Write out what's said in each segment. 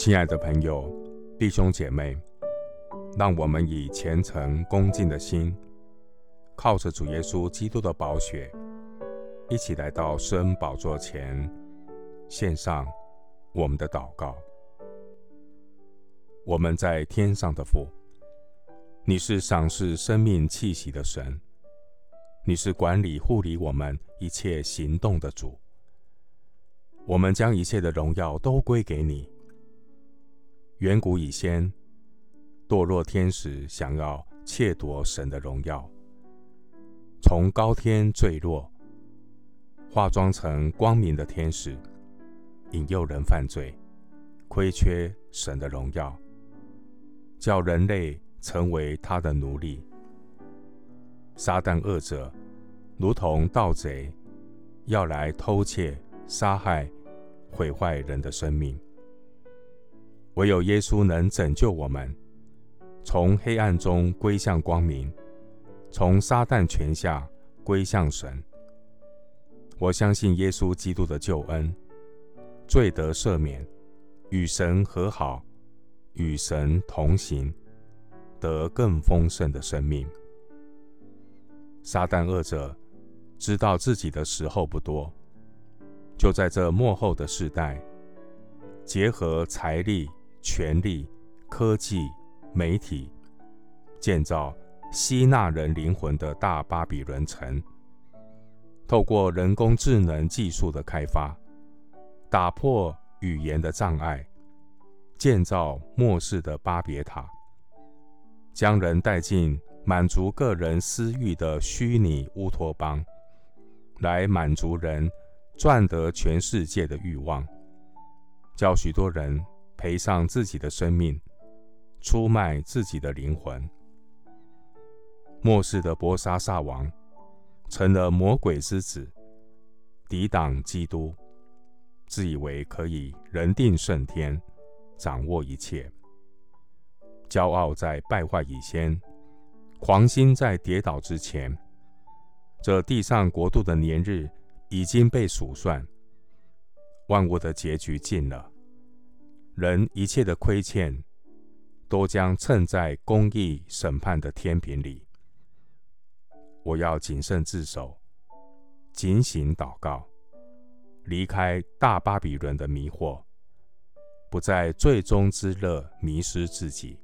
亲爱的朋友、弟兄姐妹，让我们以虔诚恭敬的心，靠着主耶稣基督的宝血，一起来到圣宝座前，献上我们的祷告。我们在天上的父，你是赏赐生命气息的神，你是管理护理我们一切行动的主。我们将一切的荣耀都归给你。远古以先，堕落天使想要窃夺神的荣耀，从高天坠落，化妆成光明的天使，引诱人犯罪，亏缺神的荣耀，叫人类成为他的奴隶。撒旦恶者如同盗贼，要来偷窃、杀害、毁坏人的生命。唯有耶稣能拯救我们，从黑暗中归向光明，从撒旦权下归向神。我相信耶稣基督的救恩，罪得赦免，与神和好，与神同行，得更丰盛的生命。撒旦恶者知道自己的时候不多，就在这末后的世代，结合财力。权力、科技、媒体，建造吸纳人灵魂的大巴比伦城。透过人工智能技术的开发，打破语言的障碍，建造末世的巴别塔，将人带进满足个人私欲的虚拟乌托邦，来满足人赚得全世界的欲望，叫许多人。赔上自己的生命，出卖自己的灵魂。末世的波沙撒王成了魔鬼之子，抵挡基督，自以为可以人定胜天，掌握一切。骄傲在败坏以先，狂心在跌倒之前。这地上国度的年日已经被数算，万物的结局尽了。人一切的亏欠，都将称在公义审判的天平里。我要谨慎自守，警醒祷告，离开大巴比伦的迷惑，不在最终之乐迷失自己。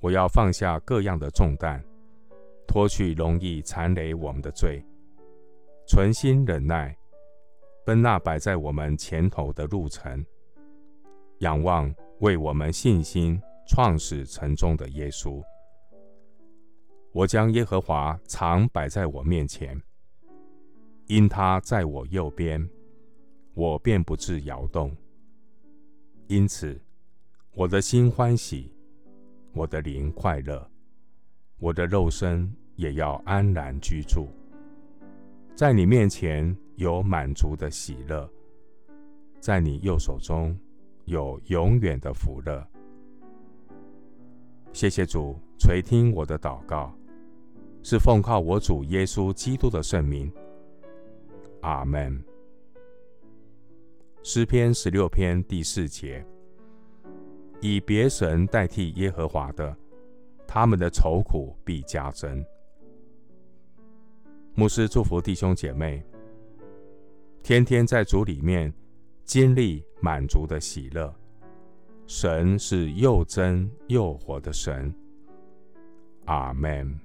我要放下各样的重担，脱去容易残累我们的罪，存心忍耐，奔那摆在我们前头的路程。仰望为我们信心创始成终的耶稣，我将耶和华常摆在我面前，因他在我右边，我便不致摇动。因此，我的心欢喜，我的灵快乐，我的肉身也要安然居住，在你面前有满足的喜乐，在你右手中。有永远的福乐。谢谢主垂听我的祷告，是奉靠我主耶稣基督的圣名。阿门。诗篇十六篇第四节：以别神代替耶和华的，他们的愁苦必加增。牧师祝福弟兄姐妹，天天在主里面。经历满足的喜乐，神是又真又活的神。阿门。